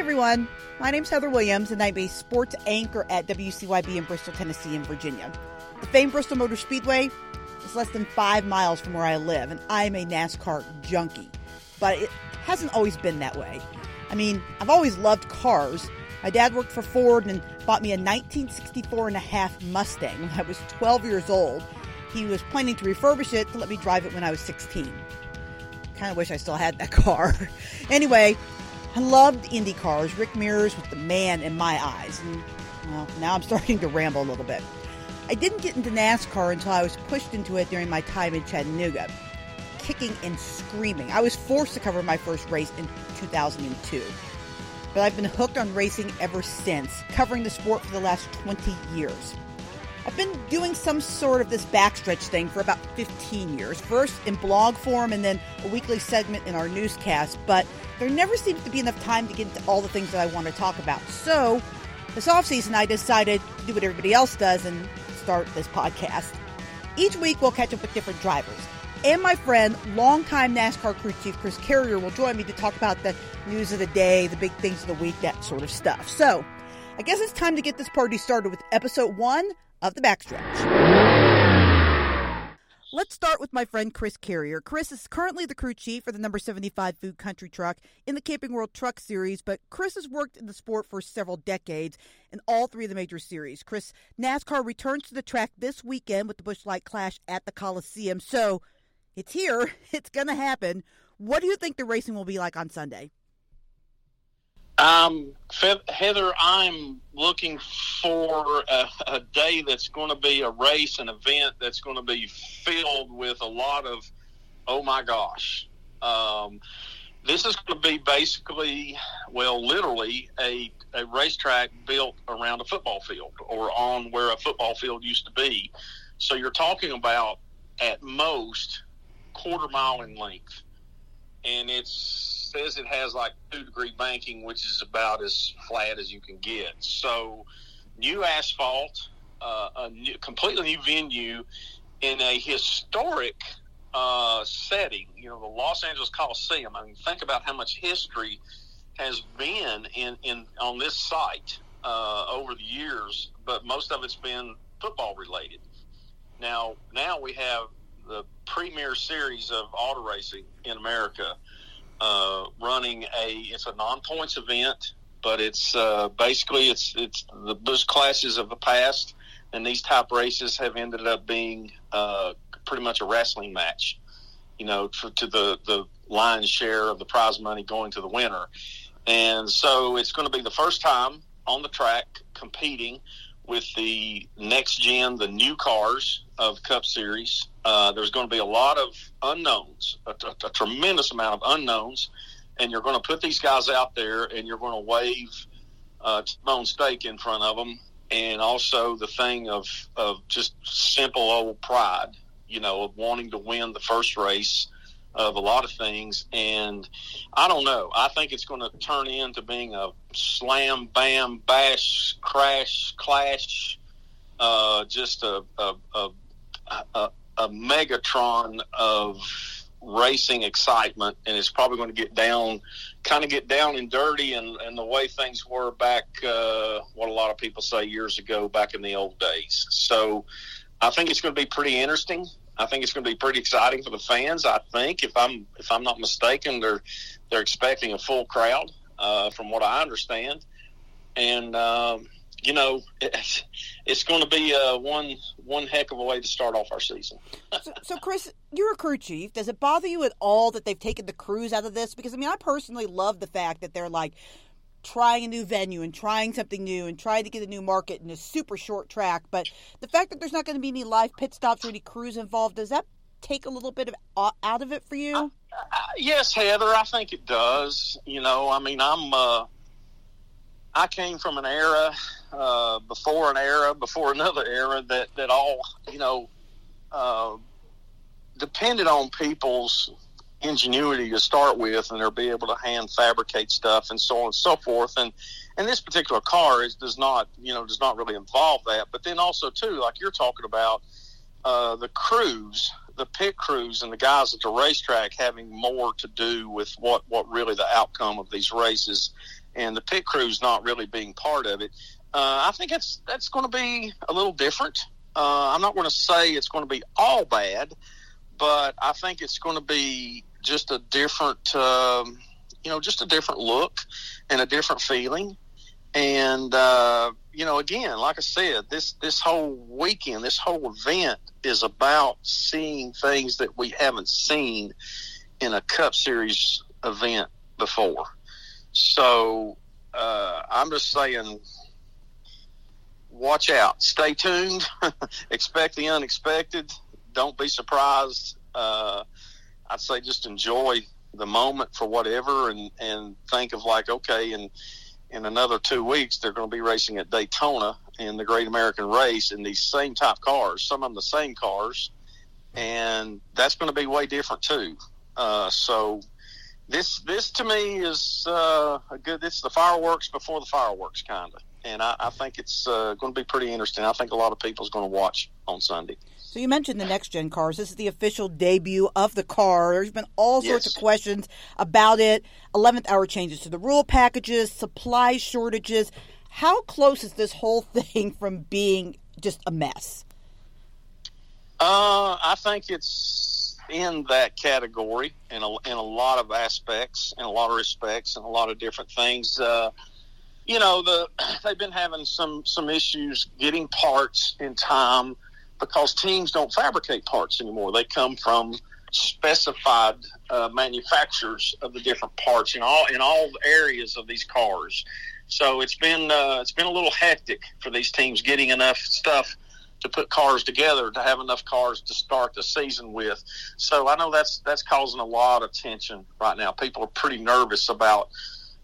everyone. My name's Heather Williams, and I'm a sports anchor at WCYB in Bristol, Tennessee, and Virginia. The famed Bristol Motor Speedway is less than five miles from where I live, and I'm a NASCAR junkie. But it hasn't always been that way. I mean, I've always loved cars. My dad worked for Ford and bought me a 1964 and a half Mustang when I was 12 years old. He was planning to refurbish it to let me drive it when I was 16. Kind of wish I still had that car. anyway, I loved Indy cars. Rick Mears was the man in my eyes. And, well, now I'm starting to ramble a little bit. I didn't get into NASCAR until I was pushed into it during my time in Chattanooga, kicking and screaming. I was forced to cover my first race in 2002. But I've been hooked on racing ever since, covering the sport for the last 20 years. I've been doing some sort of this backstretch thing for about 15 years, first in blog form and then a weekly segment in our newscast, but there never seems to be enough time to get into all the things that I want to talk about. So, this off season, I decided to do what everybody else does and start this podcast. Each week, we'll catch up with different drivers. And my friend, longtime NASCAR crew chief Chris Carrier, will join me to talk about the news of the day, the big things of the week, that sort of stuff. So, I guess it's time to get this party started with episode one of the backstretch. Let's start with my friend Chris Carrier. Chris is currently the crew chief for the number 75 Food Country truck in the Camping World Truck Series, but Chris has worked in the sport for several decades in all three of the major series. Chris, NASCAR returns to the track this weekend with the Busch Light Clash at the Coliseum. So it's here, it's going to happen. What do you think the racing will be like on Sunday? Um, Heather, I'm looking for a, a day that's going to be a race, an event that's going to be filled with a lot of, oh my gosh. Um, this is going to be basically, well, literally a, a racetrack built around a football field or on where a football field used to be. So you're talking about at most quarter mile in length. And it's says it has like two degree banking, which is about as flat as you can get. So, new asphalt, uh, a new, completely new venue in a historic uh, setting. You know, the Los Angeles Coliseum. I mean, think about how much history has been in, in on this site uh, over the years, but most of it's been football related. Now, now we have the premier series of auto racing in America uh, running a it's a non points event, but it's uh, basically it's it's the Busch Clashes of the past, and these type races have ended up being uh, pretty much a wrestling match. You know, to, to the the lion's share of the prize money going to the winner, and so it's going to be the first time on the track competing with the next gen, the new cars of Cup Series. Uh, there's going to be a lot of unknowns, a, tremendous amount of unknowns, and you're going to put these guys out there, and you're going to wave uh, T-bone steak in front of them, and also the thing of of just simple old pride, you know, of wanting to win the first race of a lot of things. And I don't know. I think it's going to turn into being a slam, bam, bash, crash, clash, uh, just a, a, a, a Megatron of racing excitement. And it's probably going to get down, kind of get down and dirty and, and the way things were back, uh, what a lot of people say years ago, back in the old days. So I think it's going to be pretty interesting. I think it's going to be pretty exciting for the fans. I think, if I'm if I'm not mistaken, they're they're expecting a full crowd, uh, from what I understand, and um, you know it's, it's going to be uh, one one heck of a way to start off our season. so, so, Chris, you're a crew chief. Does it bother you at all that they've taken the crews out of this? Because I mean, I personally love the fact that they're like trying a new venue and trying something new and trying to get a new market in a super short track. But the fact that there's not going to be any live pit stops or any crews involved, does that take a little bit of uh, out of it for you? Uh, uh, yes, Heather, I think it does. You know, I mean, I'm uh, I came from an era uh, before an era before another era that that all you know uh, depended on people's ingenuity to start with, and they'll be able to hand fabricate stuff and so on and so forth. And and this particular car is does not you know does not really involve that. But then also too, like you're talking about, uh, the crews, the pit crews, and the guys at the racetrack having more to do with what what really the outcome of these races and the pit crew's not really being part of it. Uh, I think that's that's going to be a little different. Uh, I'm not going to say it's going to be all bad, but I think it's going to be just a different, um, you know, just a different look and a different feeling. And uh, you know, again, like I said, this this whole weekend, this whole event is about seeing things that we haven't seen in a Cup Series event before. So uh, I'm just saying, watch out, stay tuned, expect the unexpected. Don't be surprised. Uh, I'd say just enjoy the moment for whatever, and and think of like, okay, and in another two weeks they're going to be racing at Daytona in the Great American Race in these same type cars, some of them the same cars, and that's going to be way different too. Uh, so this this to me is uh, a good. It's the fireworks before the fireworks, kind of, and I, I think it's uh, going to be pretty interesting. I think a lot of people is going to watch on Sunday. So you mentioned the next gen cars. This is the official debut of the car. There's been all sorts yes. of questions about it. Eleventh hour changes to the rule packages, supply shortages. How close is this whole thing from being just a mess? Uh, I think it's in that category in a, in a lot of aspects, in a lot of respects, and a lot of different things. Uh, you know, the they've been having some some issues getting parts in time because teams don't fabricate parts anymore. They come from specified uh, manufacturers of the different parts in all in all areas of these cars. So it's been uh, it's been a little hectic for these teams getting enough stuff to put cars together to have enough cars to start the season with. So I know that's that's causing a lot of tension right now. People are pretty nervous about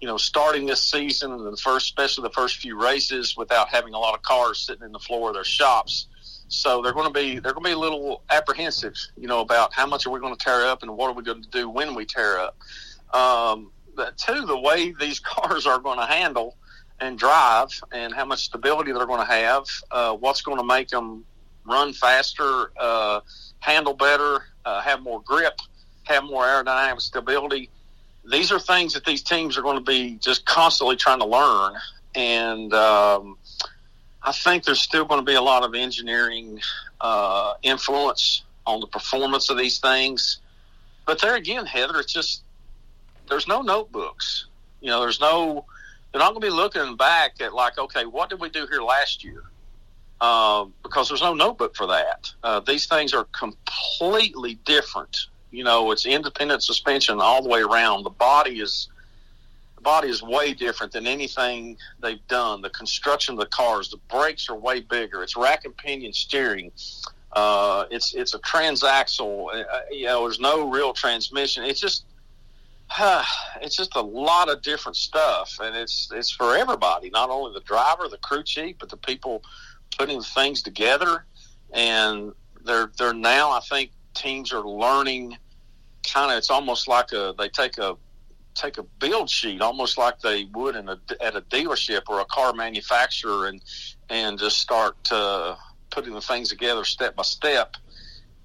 you know starting this season and the first, especially the first few races, without having a lot of cars sitting in the floor of their shops. So they're going to be they're going to be a little apprehensive, you know, about how much are we going to tear up and what are we going to do when we tear up. Um, but two, the way these cars are going to handle and drive and how much stability they're going to have, uh, what's going to make them run faster, uh, handle better, uh, have more grip, have more aerodynamic stability. These are things that these teams are going to be just constantly trying to learn. And um, I think there's still going to be a lot of engineering uh, influence on the performance of these things. But there again, Heather, it's just there's no notebooks. You know, there's no they're not going to be looking back at like, okay, what did we do here last year? Uh, because there's no notebook for that. Uh, these things are completely different. You know, it's independent suspension all the way around. The body is the body is way different than anything they've done. The construction of the cars, the brakes are way bigger. It's rack and pinion steering. Uh, it's it's a transaxle. Uh, you know, there's no real transmission. It's just it's just a lot of different stuff, and it's it's for everybody, not only the driver, the crew chief, but the people putting things together. And they're they're now, I think, teams are learning. Kind of, it's almost like a they take a take a build sheet, almost like they would in a, at a dealership or a car manufacturer, and and just start uh, putting the things together step by step.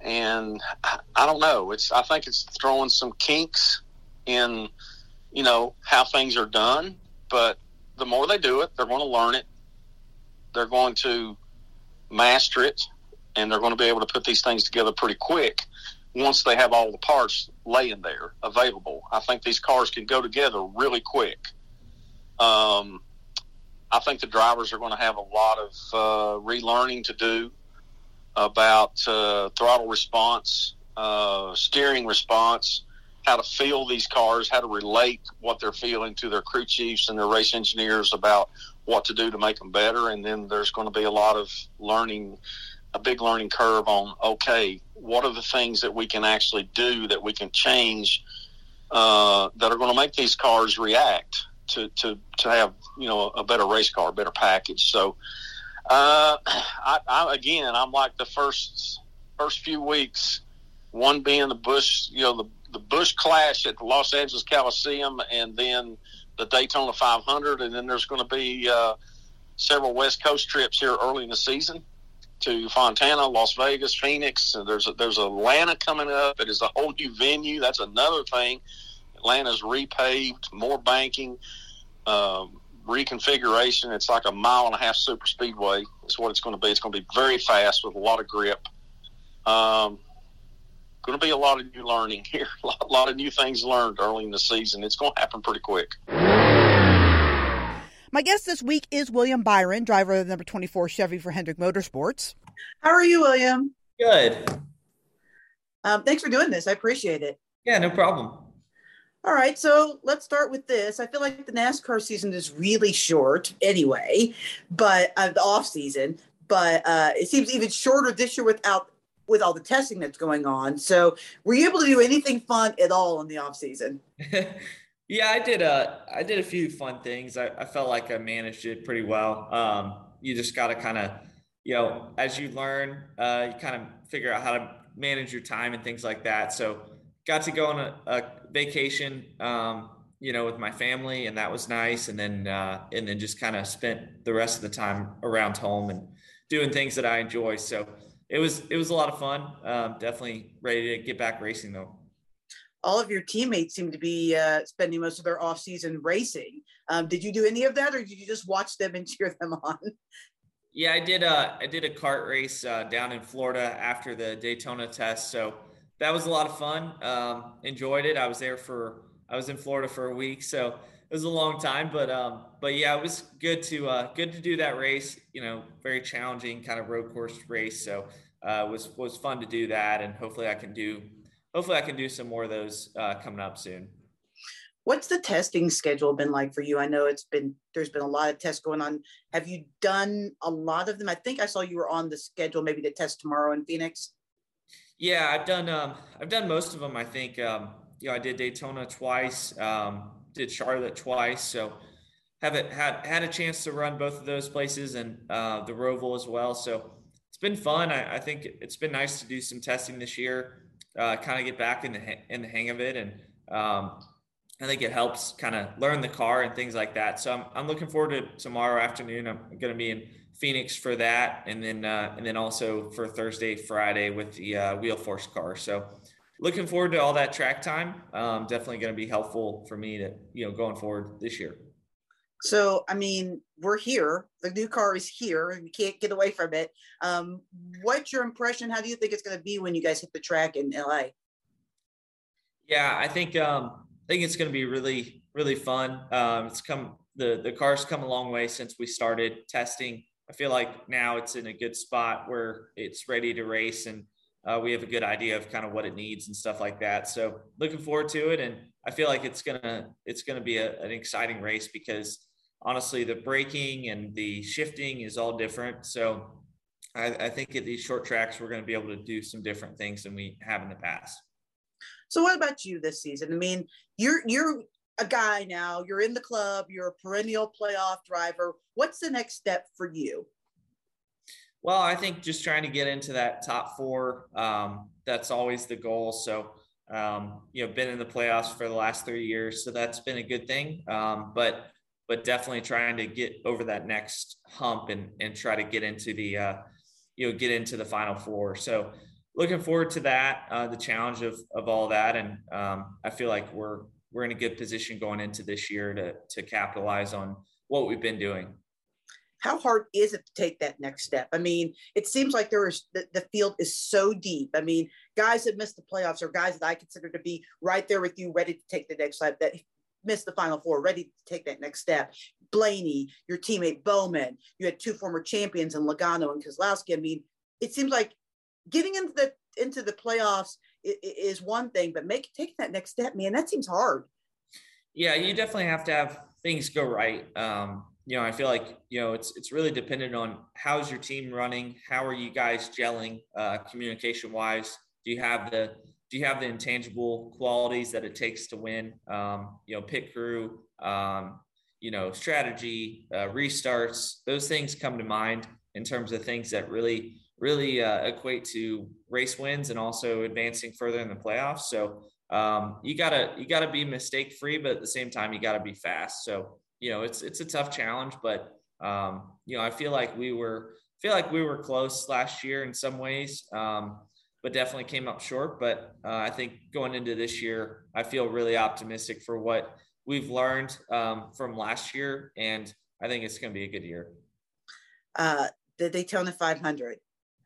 And I, I don't know. It's I think it's throwing some kinks in you know how things are done but the more they do it they're going to learn it they're going to master it and they're going to be able to put these things together pretty quick once they have all the parts laying there available i think these cars can go together really quick um, i think the drivers are going to have a lot of uh, relearning to do about uh, throttle response uh, steering response how to feel these cars, how to relate what they're feeling to their crew chiefs and their race engineers about what to do to make them better. And then there's going to be a lot of learning, a big learning curve on, okay, what are the things that we can actually do that we can change uh, that are going to make these cars react to, to, to have, you know, a better race car, better package. So, uh, I, I, again, I'm like the first, first few weeks, one being the Busch, you know, the the Busch Clash at the Los Angeles Coliseum, and then the Daytona 500, and then there's going to be uh, several West Coast trips here early in the season to Fontana, Las Vegas, Phoenix. There's a, there's Atlanta coming up. It is a whole new venue. That's another thing. Atlanta's repaved, more banking. um, reconfiguration. It's like a mile and a half super speedway. It's what it's going to be. It's going to be very fast with a lot of grip. Um, going to be a lot of new learning here, a lot, a lot of new things learned early in the season. It's going to happen pretty quick. My guest this week is William Byron, driver of the number 24 Chevy for Hendrick Motorsports. How are you, William? Good. Um, thanks for doing this. I appreciate it. Yeah, no problem. All right, so let's start with this. I feel like the NASCAR season is really short anyway, but uh, the off season, but uh, it seems even shorter this year without with all the testing that's going on. So, were you able to do anything fun at all in the off season? Yeah, I did a I did a few fun things. I, I felt like I managed it pretty well. Um, you just got to kind of, you know, as you learn, uh, you kind of figure out how to manage your time and things like that. So, got to go on a, a vacation, um, you know, with my family, and that was nice. And then uh, and then just kind of spent the rest of the time around home and doing things that I enjoy. So it was it was a lot of fun. Um, definitely ready to get back racing though all of your teammates seem to be uh, spending most of their off season racing. Um, did you do any of that, or did you just watch them and cheer them on? Yeah, I did. A, I did a kart race uh, down in Florida after the Daytona test, so that was a lot of fun. Um, enjoyed it. I was there for. I was in Florida for a week, so it was a long time, but um, but yeah, it was good to uh, good to do that race. You know, very challenging kind of road course race. So uh, was was fun to do that, and hopefully I can do hopefully I can do some more of those uh, coming up soon. What's the testing schedule been like for you? I know it's been there's been a lot of tests going on. Have you done a lot of them? I think I saw you were on the schedule maybe to test tomorrow in Phoenix. Yeah, I've done um, I've done most of them. I think um, you know I did Daytona twice, um, did Charlotte twice, so have it had had a chance to run both of those places and uh, the Roval as well. So it's been fun. I, I think it's been nice to do some testing this year uh, kind of get back in the in the hang of it, and um, I think it helps kind of learn the car and things like that. So I'm I'm looking forward to tomorrow afternoon. I'm going to be in Phoenix for that, and then uh, and then also for Thursday, Friday with the uh, Wheel Force car. So looking forward to all that track time. Um, definitely going to be helpful for me to you know going forward this year. So, I mean, we're here. The new car is here. We can't get away from it. Um, what's your impression? How do you think it's going to be when you guys hit the track in LA? Yeah, I think um, I think it's going to be really really fun. Um, it's come the the car's come a long way since we started testing. I feel like now it's in a good spot where it's ready to race and uh, we have a good idea of kind of what it needs and stuff like that. So looking forward to it, and I feel like it's gonna it's gonna be a, an exciting race because honestly, the braking and the shifting is all different. So I, I think at these short tracks, we're going to be able to do some different things than we have in the past. So what about you this season? I mean, you're you're a guy now. You're in the club. You're a perennial playoff driver. What's the next step for you? Well, I think just trying to get into that top four. Um, that's always the goal. So, um, you know, been in the playoffs for the last three years, so that's been a good thing. Um, but but definitely trying to get over that next hump and and try to get into the uh, you know get into the final four. So looking forward to that, uh, the challenge of of all that, and um, I feel like we're we're in a good position going into this year to to capitalize on what we've been doing. How hard is it to take that next step? I mean, it seems like there is the, the field is so deep. I mean, guys that missed the playoffs are guys that I consider to be right there with you, ready to take the next step. That missed the final four, ready to take that next step. Blaney, your teammate Bowman, you had two former champions in Logano and Keselowski. I mean, it seems like getting into the into the playoffs is one thing, but make taking that next step, man, that seems hard. Yeah, you definitely have to have things go right. Um, you know, I feel like you know it's it's really dependent on how's your team running, how are you guys gelling, uh, communication wise. Do you have the do you have the intangible qualities that it takes to win? Um, you know, pit crew, um, you know, strategy, uh, restarts, those things come to mind in terms of things that really, really uh, equate to race wins and also advancing further in the playoffs. So um, you gotta you gotta be mistake free, but at the same time you gotta be fast. So you know, it's it's a tough challenge, but um, you know, I feel like we were feel like we were close last year in some ways. Um, but definitely came up short. But uh, I think going into this year, I feel really optimistic for what we've learned um, from last year, and I think it's going to be a good year. Uh, the Daytona 500.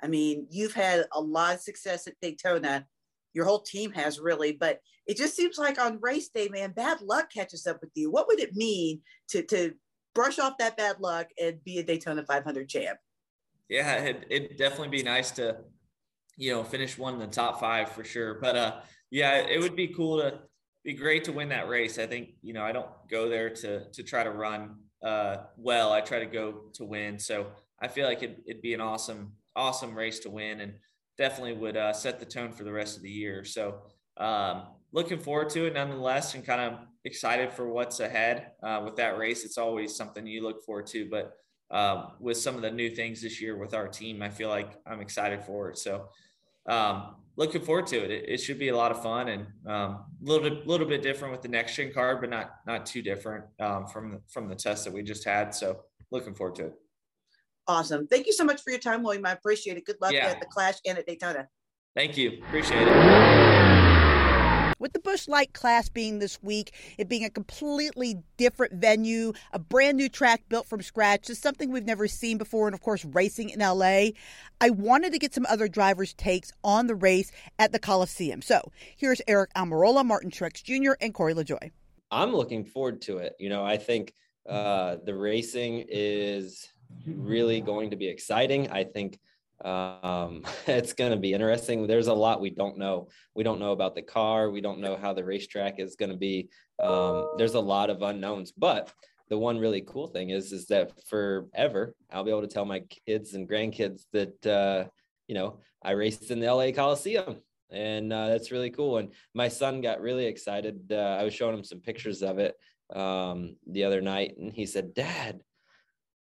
I mean, you've had a lot of success at Daytona. Your whole team has really, but it just seems like on race day, man, bad luck catches up with you. What would it mean to to brush off that bad luck and be a Daytona 500 champ? Yeah, it, it'd definitely be nice to, you know, finish one in the top five for sure. But uh, yeah, it would be cool to be great to win that race. I think you know I don't go there to to try to run uh, well. I try to go to win. So I feel like it'd, it'd be an awesome awesome race to win and definitely would uh, set the tone for the rest of the year. So um, looking forward to it nonetheless and kind of excited for what's ahead uh, with that race. It's always something you look forward to, but um, with some of the new things this year with our team, I feel like I'm excited for it. So um, looking forward to it. it. it. should be a lot of fun and um, a little bit, little bit different with the next gen card, but not, not too different um, from, the, from the test that we just had. So looking forward to it. Awesome. Thank you so much for your time, William. I appreciate it. Good luck yeah. at the Clash and at Daytona. Thank you. Appreciate it. With the Busch Light Clash being this week, it being a completely different venue, a brand new track built from scratch, just something we've never seen before, and of course, racing in LA, I wanted to get some other drivers' takes on the race at the Coliseum. So here's Aric Almirola, Martin Truex Jr., and Corey LaJoie. I'm looking forward to it. You know, I think uh, the racing is really going to be exciting. I think um, it's going to be interesting. There's a lot we don't know. We don't know about the car. We don't know how the racetrack is going to be. Um, there's a lot of unknowns, but the one really cool thing is is that forever I'll be able to tell my kids and grandkids that uh, you know I raced in the LA Coliseum, and uh, that's really cool. And my son got really excited. Uh, I was showing him some pictures of it um, the other night, and he said, "Dad,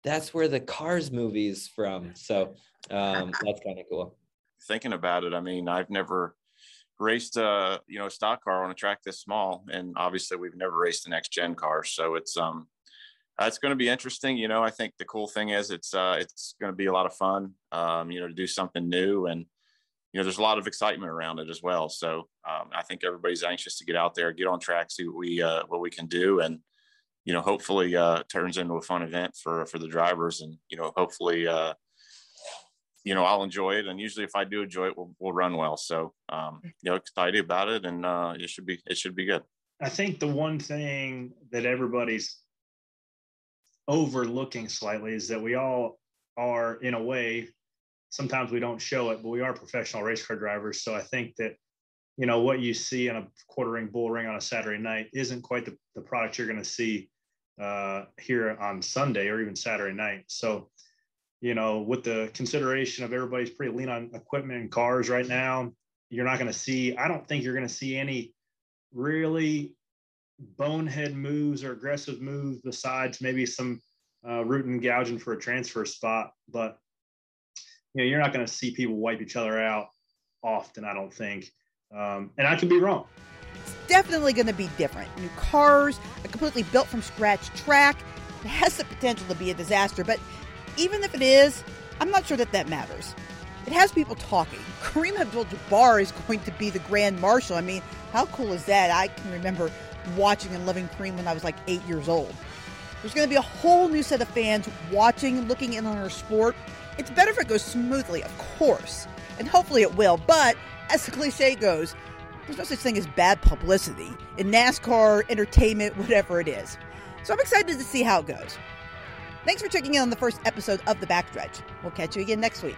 that's where the Cars movies from. So um, that's kind of cool. Thinking about it, I mean, I've never raced a you know a stock car on a track this small, and obviously we've never raced an next gen car. So it's um it's going to be interesting. You know, I think the cool thing is it's uh, it's going to be a lot of fun. Um, you know, to do something new, and you know, there's a lot of excitement around it as well. So um, I think everybody's anxious to get out there, get on track, see what we uh, what we can do, and you know, hopefully uh, turns into a fun event for for the drivers, and you know, hopefully, uh, you know, I'll enjoy it. And usually, if I do enjoy it, we'll, we'll run well. So, um, you know, excited about it, and uh, it should be it should be good. I think the one thing that everybody's overlooking slightly is that we all are, in a way, sometimes we don't show it, but we are professional race car drivers. So I think that you know what you see in a quarter ring bull ring on a Saturday night isn't quite the, the product you're going to see uh, here on Sunday or even Saturday night. So, you know, with the consideration of everybody's pretty lean on equipment and cars right now, you're not going to see. I don't think you're going to see any really bonehead moves or aggressive moves besides maybe some uh, rooting gouging for a transfer spot. But you know, you're not going to see people wipe each other out often. I don't think. Um, and I could be wrong. It's definitely going to be different. New cars, a completely built from scratch track. It has the potential to be a disaster, but even if it is, I'm not sure that that matters. It has people talking. Kareem Abdul-Jabbar is going to be the grand marshal. I mean, how cool is that? I can remember watching and loving Kareem when I was like eight years old. There's going to be a whole new set of fans watching looking in on our sport. It's better if it goes smoothly, of course, and hopefully it will. But as the cliche goes, there's no such thing as bad publicity in NASCAR, entertainment, whatever it is. So I'm excited to see how it goes. Thanks for checking in on the first episode of The Backstretch. We'll catch you again next week.